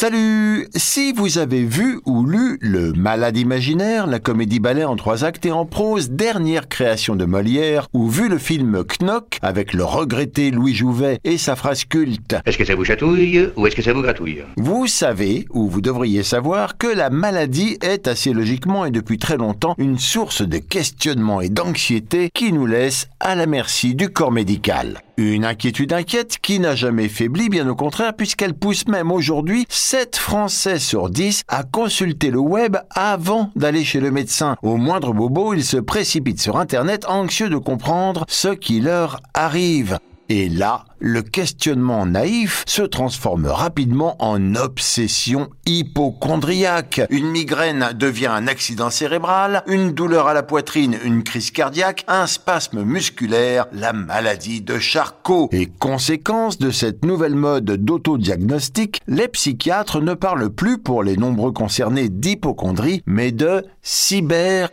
Salut. Si vous avez vu ou lu Le Malade imaginaire, la comédie ballet en trois actes et en prose, dernière création de Molière, ou vu le film Knock avec le regretté Louis Jouvet et sa phrase culte. Est-ce que ça vous chatouille ou est-ce que ça vous gratouille? Vous savez, ou vous devriez savoir, que la maladie est assez logiquement et depuis très longtemps une source de questionnement et d'anxiété qui nous laisse à la merci du corps médical. Une inquiétude inquiète qui n'a jamais faibli, bien au contraire, puisqu'elle pousse même aujourd'hui 7 Français sur 10 à consulter le web avant d'aller chez le médecin. Au moindre bobo, ils se précipitent sur Internet anxieux de comprendre ce qui leur arrive. Et là, le questionnement naïf se transforme rapidement en obsession hypochondriaque. Une migraine devient un accident cérébral, une douleur à la poitrine, une crise cardiaque, un spasme musculaire, la maladie de Charcot. Et conséquence de cette nouvelle mode d'autodiagnostic, les psychiatres ne parlent plus pour les nombreux concernés d'hypochondrie, mais de cyber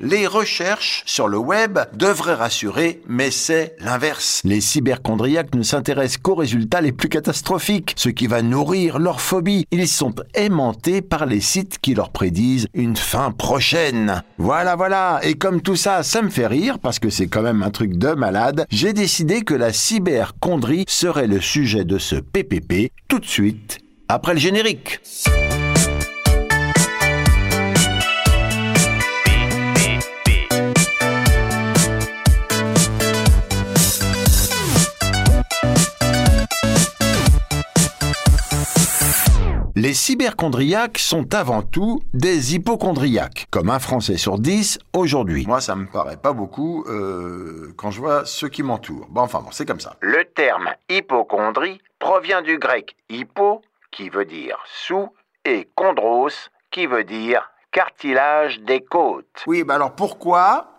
les recherches sur le web devraient rassurer, mais c'est l'inverse. Les cyberchondriaques ne s'intéressent qu'aux résultats les plus catastrophiques, ce qui va nourrir leur phobie. Ils sont aimantés par les sites qui leur prédisent une fin prochaine. Voilà, voilà. Et comme tout ça, ça me fait rire, parce que c'est quand même un truc de malade, j'ai décidé que la cyberchondrie serait le sujet de ce PPP tout de suite, après le générique. Les cyberchondriaques sont avant tout des hypochondriaques, comme un Français sur dix aujourd'hui. Moi, ça me paraît pas beaucoup euh, quand je vois ceux qui m'entourent. Bon, enfin, bon, c'est comme ça. Le terme hypochondrie provient du grec hypo, qui veut dire sous, et chondros, qui veut dire cartilage des côtes. Oui, bah alors pourquoi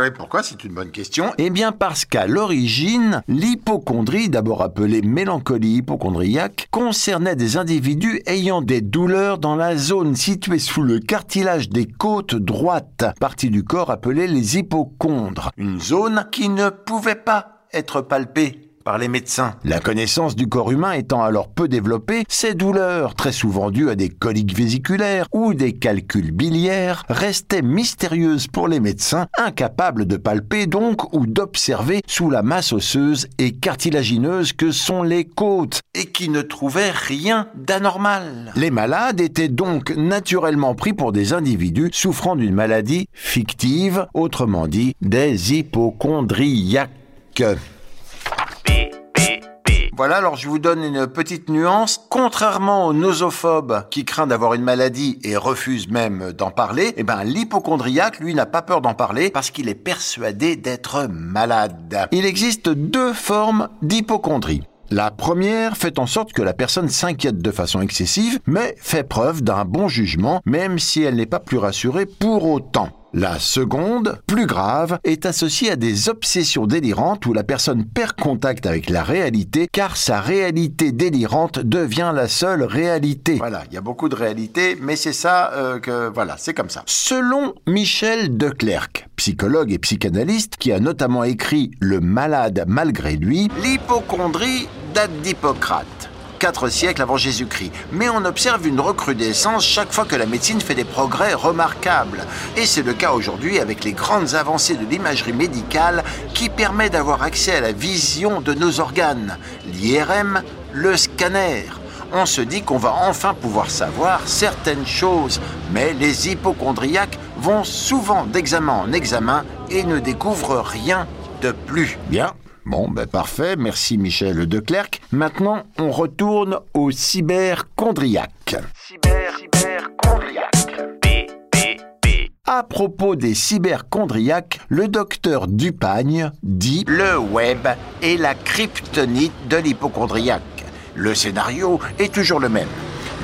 oui, pourquoi? C'est une bonne question. Eh bien parce qu'à l'origine, l'hypochondrie, d'abord appelée mélancolie hypochondriaque, concernait des individus ayant des douleurs dans la zone située sous le cartilage des côtes droites, partie du corps appelée les hypochondres, une zone qui ne pouvait pas être palpée par les médecins. La connaissance du corps humain étant alors peu développée, ces douleurs, très souvent dues à des coliques vésiculaires ou des calculs biliaires, restaient mystérieuses pour les médecins, incapables de palper donc ou d'observer sous la masse osseuse et cartilagineuse que sont les côtes, et qui ne trouvaient rien d'anormal. Les malades étaient donc naturellement pris pour des individus souffrant d'une maladie fictive, autrement dit des hypochondriaques. Voilà, alors je vous donne une petite nuance. Contrairement aux nosophobes qui craignent d'avoir une maladie et refusent même d'en parler, eh ben, l'hypochondriaque, lui, n'a pas peur d'en parler parce qu'il est persuadé d'être malade. Il existe deux formes d'hypochondrie. La première fait en sorte que la personne s'inquiète de façon excessive, mais fait preuve d'un bon jugement, même si elle n'est pas plus rassurée pour autant. La seconde, plus grave, est associée à des obsessions délirantes où la personne perd contact avec la réalité car sa réalité délirante devient la seule réalité. Voilà, il y a beaucoup de réalité, mais c'est ça euh, que voilà, c'est comme ça. Selon Michel Declercq, psychologue et psychanalyste qui a notamment écrit Le malade malgré lui, l'hypochondrie date d'Hippocrate. 4 siècles avant Jésus-Christ. Mais on observe une recrudescence chaque fois que la médecine fait des progrès remarquables. Et c'est le cas aujourd'hui avec les grandes avancées de l'imagerie médicale qui permet d'avoir accès à la vision de nos organes. L'IRM, le scanner. On se dit qu'on va enfin pouvoir savoir certaines choses, mais les hypochondriaques vont souvent d'examen en examen et ne découvrent rien de plus. Bien, Bon, ben parfait, merci Michel Declercq. Maintenant, on retourne au cyberchondriaque. Cyber, cyberchondriaque. À propos des cyberchondriaques, le docteur Dupagne dit Le web est la kryptonite de l'hypochondriaque. Le scénario est toujours le même.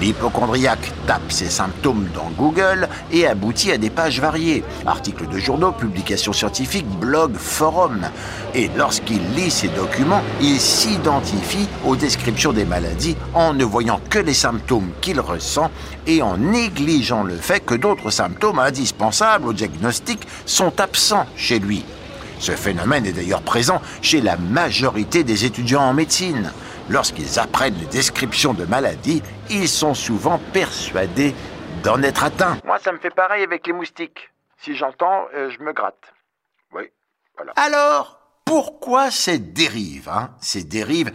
L'hypochondriaque tape ses symptômes dans Google et aboutit à des pages variées, articles de journaux, publications scientifiques, blogs, forums. Et lorsqu'il lit ces documents, il s'identifie aux descriptions des maladies en ne voyant que les symptômes qu'il ressent et en négligeant le fait que d'autres symptômes indispensables au diagnostic sont absents chez lui. Ce phénomène est d'ailleurs présent chez la majorité des étudiants en médecine. Lorsqu'ils apprennent les descriptions de maladies, ils sont souvent persuadés d'en être atteints. Moi, ça me fait pareil avec les moustiques. Si j'entends, euh, je me gratte. Oui, voilà. Alors, pourquoi ces dérives hein, Ces dérives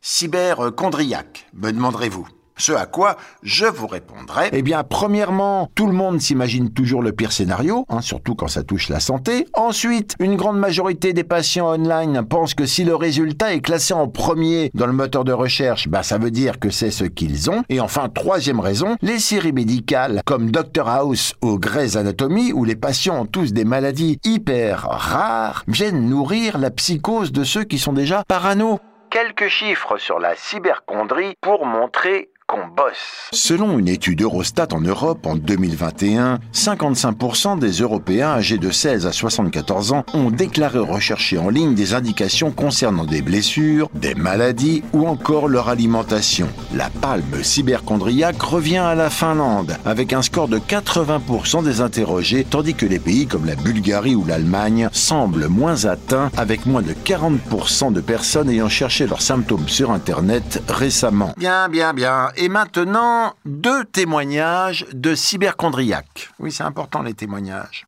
cyberchondriaques, me demanderez-vous? Ce à quoi je vous répondrai. Eh bien, premièrement, tout le monde s'imagine toujours le pire scénario, hein, surtout quand ça touche la santé. Ensuite, une grande majorité des patients online pensent que si le résultat est classé en premier dans le moteur de recherche, bah ça veut dire que c'est ce qu'ils ont. Et enfin, troisième raison, les séries médicales comme Dr House ou Grey's Anatomy, où les patients ont tous des maladies hyper rares, viennent nourrir la psychose de ceux qui sont déjà parano. Quelques chiffres sur la cyberchondrie pour montrer qu'on bosse. Selon une étude Eurostat en Europe en 2021, 55% des Européens âgés de 16 à 74 ans ont déclaré rechercher en ligne des indications concernant des blessures, des maladies ou encore leur alimentation. La palme cyberchondriaque revient à la Finlande avec un score de 80% des interrogés, tandis que les pays comme la Bulgarie ou l'Allemagne semblent moins atteints avec moins de 40% de personnes ayant cherché leurs symptômes sur Internet récemment. Bien, bien, bien. Et maintenant, deux témoignages de cyberchondriaques. Oui, c'est important les témoignages.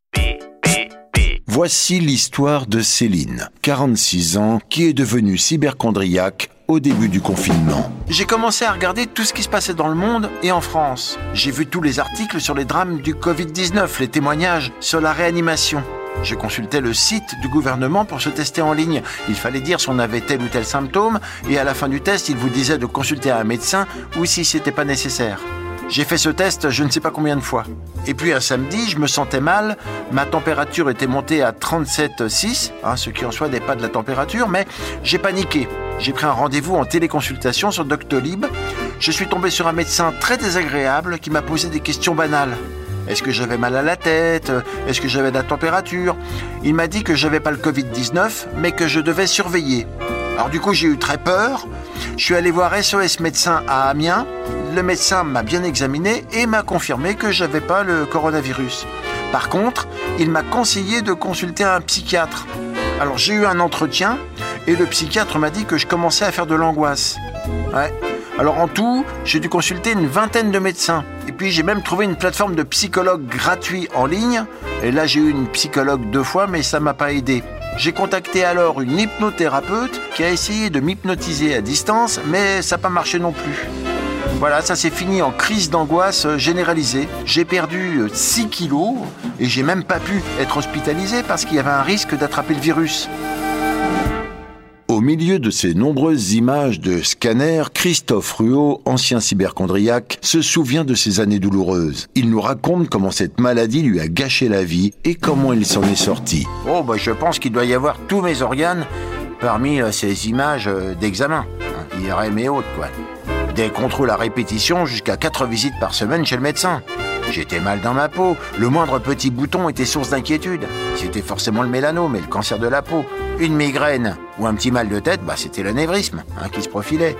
Voici l'histoire de Céline, 46 ans, qui est devenue cyberchondriaque au début du confinement. J'ai commencé à regarder tout ce qui se passait dans le monde et en France. J'ai vu tous les articles sur les drames du Covid-19, les témoignages sur la réanimation. Je consultais le site du gouvernement pour se tester en ligne. Il fallait dire si on avait tel ou tel symptôme et à la fin du test, il vous disait de consulter un médecin ou si c'était pas nécessaire. J'ai fait ce test je ne sais pas combien de fois. Et puis un samedi, je me sentais mal, ma température était montée à 37,6, hein, ce qui en soi n'est pas de la température, mais j'ai paniqué. J'ai pris un rendez-vous en téléconsultation sur Doctolib. Je suis tombé sur un médecin très désagréable qui m'a posé des questions banales. Est-ce que j'avais mal à la tête? Est-ce que j'avais de la température? Il m'a dit que j'avais pas le Covid-19, mais que je devais surveiller. Alors du coup, j'ai eu très peur. Je suis allé voir SOS médecin à Amiens. Le médecin m'a bien examiné et m'a confirmé que j'avais pas le coronavirus. Par contre, il m'a conseillé de consulter un psychiatre. Alors j'ai eu un entretien et le psychiatre m'a dit que je commençais à faire de l'angoisse. Alors en tout, j'ai dû consulter une vingtaine de médecins. Puis j'ai même trouvé une plateforme de psychologue gratuit en ligne. Et là j'ai eu une psychologue deux fois, mais ça m'a pas aidé. J'ai contacté alors une hypnothérapeute qui a essayé de m'hypnotiser à distance, mais ça n'a pas marché non plus. Voilà, ça s'est fini en crise d'angoisse généralisée. J'ai perdu 6 kilos et j'ai même pas pu être hospitalisé parce qu'il y avait un risque d'attraper le virus. Au milieu de ces nombreuses images de scanners, Christophe Ruot, ancien cyberchondriaque, se souvient de ces années douloureuses. Il nous raconte comment cette maladie lui a gâché la vie et comment il s'en est sorti. Oh, bah, je pense qu'il doit y avoir tous mes organes parmi euh, ces images euh, d'examen. IRM et autres, quoi. Des contrôles à répétition jusqu'à 4 visites par semaine chez le médecin. J'étais mal dans ma peau. Le moindre petit bouton était source d'inquiétude. C'était forcément le mélanome et le cancer de la peau. Une migraine ou un petit mal de tête, bah, c'était l'anévrisme hein, qui se profilait.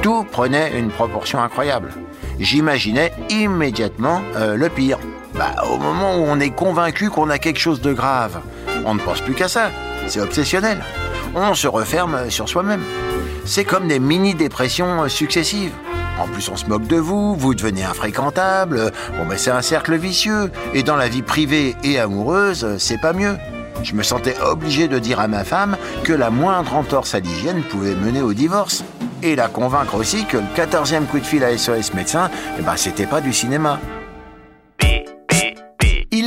Tout prenait une proportion incroyable. J'imaginais immédiatement euh, le pire. Bah, au moment où on est convaincu qu'on a quelque chose de grave, on ne pense plus qu'à ça. C'est obsessionnel. On se referme sur soi-même. C'est comme des mini-dépressions successives. En plus, on se moque de vous, vous devenez infréquentable. Bon, mais c'est un cercle vicieux. Et dans la vie privée et amoureuse, c'est pas mieux. Je me sentais obligé de dire à ma femme que la moindre entorse à l'hygiène pouvait mener au divorce. Et la convaincre aussi que le 14e coup de fil à SOS médecin, eh ben, c'était pas du cinéma.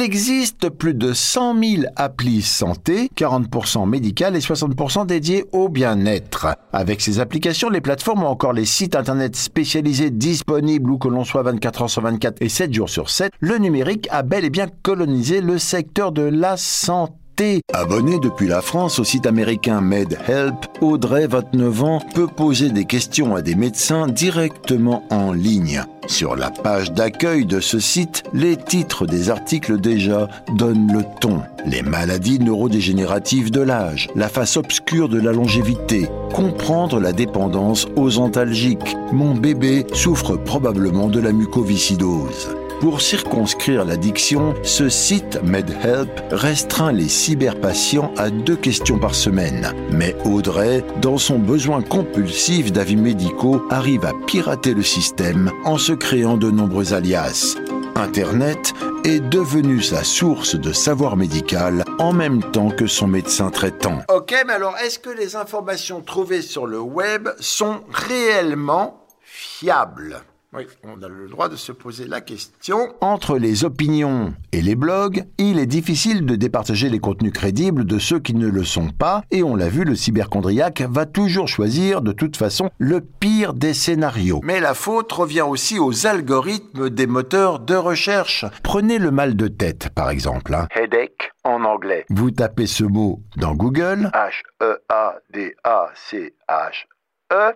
Existe plus de 100 000 applis santé, 40% médicales et 60% dédiées au bien-être. Avec ces applications, les plateformes ou encore les sites internet spécialisés disponibles où que l'on soit 24 heures sur 24 et 7 jours sur 7, le numérique a bel et bien colonisé le secteur de la santé. Abonné depuis la France au site américain MedHelp, Audrey, 29 ans, peut poser des questions à des médecins directement en ligne. Sur la page d'accueil de ce site, les titres des articles déjà donnent le ton. Les maladies neurodégénératives de l'âge, la face obscure de la longévité, comprendre la dépendance aux antalgiques. Mon bébé souffre probablement de la mucoviscidose. Pour circonscrire l'addiction, ce site MedHelp restreint les cyberpatients à deux questions par semaine. Mais Audrey, dans son besoin compulsif d'avis médicaux, arrive à pirater le système en se créant de nombreux alias. Internet est devenu sa source de savoir médical en même temps que son médecin traitant. Ok, mais alors est-ce que les informations trouvées sur le web sont réellement fiables? Oui, on a le droit de se poser la question. Entre les opinions et les blogs, il est difficile de départager les contenus crédibles de ceux qui ne le sont pas, et on l'a vu, le cyberchondriaque va toujours choisir de toute façon le pire des scénarios. Mais la faute revient aussi aux algorithmes des moteurs de recherche. Prenez le mal de tête, par exemple. Hein. Headache en anglais. Vous tapez ce mot dans Google. H-E-A-D-A-C-H-E.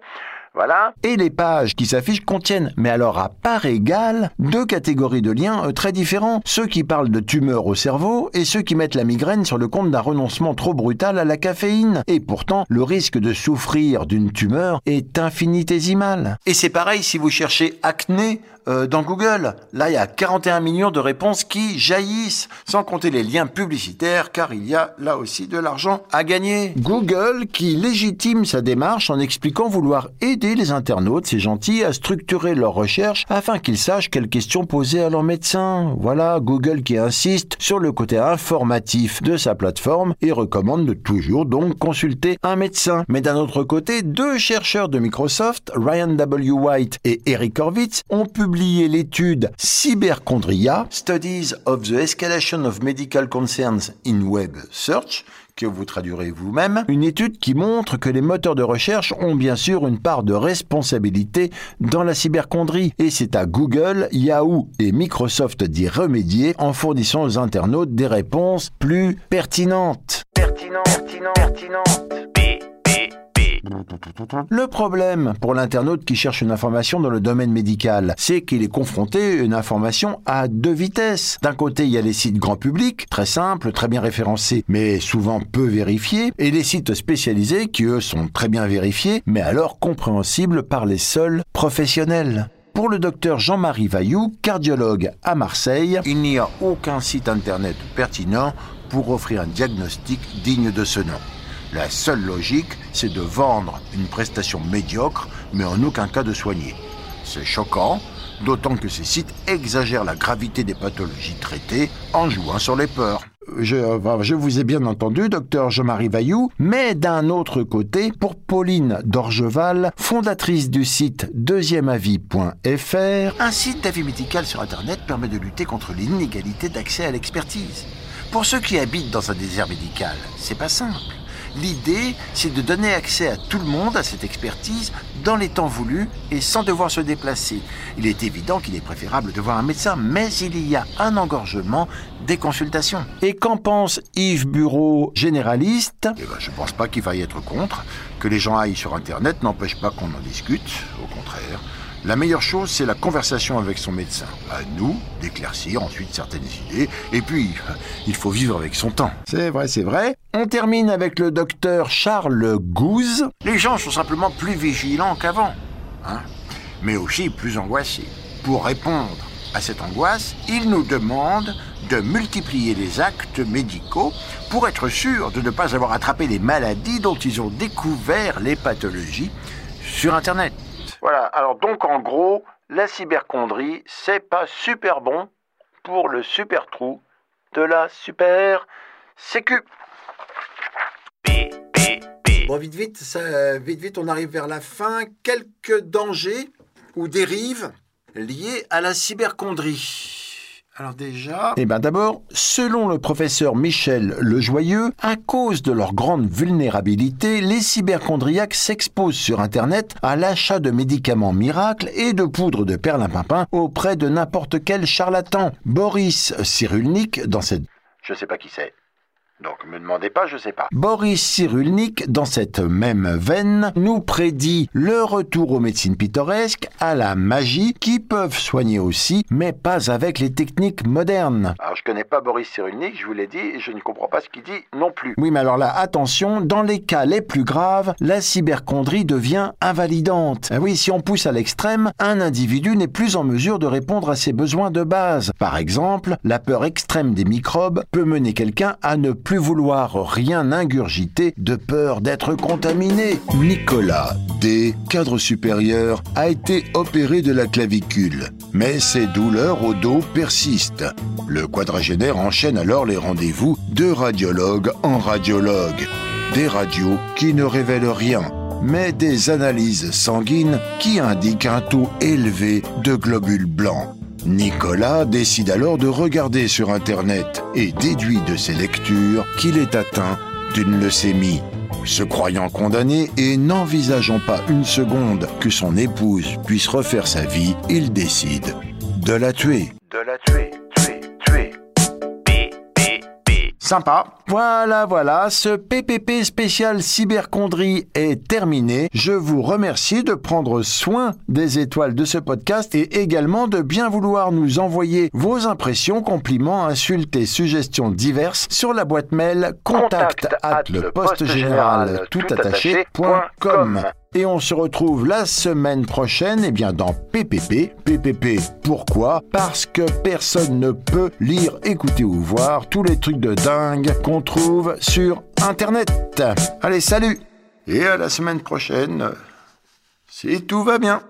Et les pages qui s'affichent contiennent, mais alors à part égale, deux catégories de liens euh, très différents. Ceux qui parlent de tumeurs au cerveau et ceux qui mettent la migraine sur le compte d'un renoncement trop brutal à la caféine. Et pourtant, le risque de souffrir d'une tumeur est infinitésimal. Et c'est pareil si vous cherchez acné euh, dans Google. Là, il y a 41 millions de réponses qui jaillissent, sans compter les liens publicitaires, car il y a là aussi de l'argent à gagner. Google qui légitime sa démarche en expliquant vouloir aider les internautes, c'est gentil, à structurer leurs recherches afin qu'ils sachent quelles questions poser à leur médecin. Voilà, Google qui insiste sur le côté informatif de sa plateforme et recommande de toujours donc consulter un médecin. Mais d'un autre côté, deux chercheurs de Microsoft, Ryan W. White et Eric Horvitz, ont publié l'étude Cyberchondria, Studies of the Escalation of Medical Concerns in Web Search, que vous traduirez vous-même, une étude qui montre que les moteurs de recherche ont bien sûr une part de responsabilité dans la cyberchondrie, et c'est à Google, Yahoo et Microsoft d'y remédier en fournissant aux internautes des réponses plus pertinentes. Pertinent, pertinent, pertinente. Le problème pour l'internaute qui cherche une information dans le domaine médical, c'est qu'il est confronté à une information à deux vitesses. D'un côté, il y a les sites grand public, très simples, très bien référencés, mais souvent peu vérifiés, et les sites spécialisés qui, eux, sont très bien vérifiés, mais alors compréhensibles par les seuls professionnels. Pour le docteur Jean-Marie Vailloux, cardiologue à Marseille, il n'y a aucun site internet pertinent pour offrir un diagnostic digne de ce nom. La seule logique, c'est de vendre une prestation médiocre, mais en aucun cas de soigner. C'est choquant, d'autant que ces sites exagèrent la gravité des pathologies traitées en jouant sur les peurs. Je, je, vous ai bien entendu, docteur Jean-Marie Vailloux, mais d'un autre côté, pour Pauline Dorgeval, fondatrice du site deuxièmeavis.fr, un site d'avis médical sur Internet permet de lutter contre l'inégalité d'accès à l'expertise. Pour ceux qui habitent dans un désert médical, c'est pas simple. L'idée, c'est de donner accès à tout le monde à cette expertise dans les temps voulus et sans devoir se déplacer. Il est évident qu'il est préférable de voir un médecin, mais il y a un engorgement des consultations. Et qu'en pense Yves Bureau, généraliste? Eh ben, Je ne pense pas qu'il faille être contre. Que les gens aillent sur Internet n'empêche pas qu'on en discute, au contraire. La meilleure chose, c'est la conversation avec son médecin. À nous d'éclaircir ensuite certaines idées. Et puis, il faut vivre avec son temps. C'est vrai, c'est vrai. On termine avec le docteur Charles Gouze. Les gens sont simplement plus vigilants qu'avant. Hein mais aussi plus angoissés. Pour répondre à cette angoisse, ils nous demandent de multiplier les actes médicaux pour être sûrs de ne pas avoir attrapé les maladies dont ils ont découvert les pathologies sur Internet. Voilà, alors donc en gros, la cyberchondrie, c'est pas super bon pour le super trou de la super sécu. Bon, vite, vite, ça, vite, vite, on arrive vers la fin. Quelques dangers ou dérives liées à la cyberchondrie. Alors déjà... Eh bien d'abord, selon le professeur Michel Lejoyeux, à cause de leur grande vulnérabilité, les cyberchondriaques s'exposent sur Internet à l'achat de médicaments miracles et de poudre de perlimpinpin auprès de n'importe quel charlatan. Boris Cyrulnik, dans cette... Je sais pas qui c'est. Donc me demandez pas, je sais pas. Boris Cyrulnik, dans cette même veine, nous prédit le retour aux médecines pittoresques, à la magie, qui peuvent soigner aussi, mais pas avec les techniques modernes. Alors je connais pas Boris Cyrulnik, je vous l'ai dit, et je ne comprends pas ce qu'il dit non plus. Oui, mais alors là, attention, dans les cas les plus graves, la cyberchondrie devient invalidante. Ah oui, si on pousse à l'extrême, un individu n'est plus en mesure de répondre à ses besoins de base. Par exemple, la peur extrême des microbes peut mener quelqu'un à ne plus vouloir rien ingurgiter de peur d'être contaminé. Nicolas, D, cadre supérieur, a été opéré de la clavicule, mais ses douleurs au dos persistent. Le quadragénaire enchaîne alors les rendez-vous de radiologue en radiologue. Des radios qui ne révèlent rien, mais des analyses sanguines qui indiquent un taux élevé de globules blancs. Nicolas décide alors de regarder sur Internet et déduit de ses lectures qu'il est atteint d'une leucémie. Se croyant condamné et n'envisageant pas une seconde que son épouse puisse refaire sa vie, il décide de la tuer. De la tuer, tuer, tuer. Sympa. Voilà, voilà, ce PPP spécial cyberchondrie est terminé. Je vous remercie de prendre soin des étoiles de ce podcast et également de bien vouloir nous envoyer vos impressions, compliments, insultes et suggestions diverses sur la boîte mail contact at le poste général tout attaché.com. Et on se retrouve la semaine prochaine, eh bien dans PPP. PPP, pourquoi? Parce que personne ne peut lire, écouter ou voir tous les trucs de dingue trouve sur Internet. Allez, salut Et à la semaine prochaine, si tout va bien.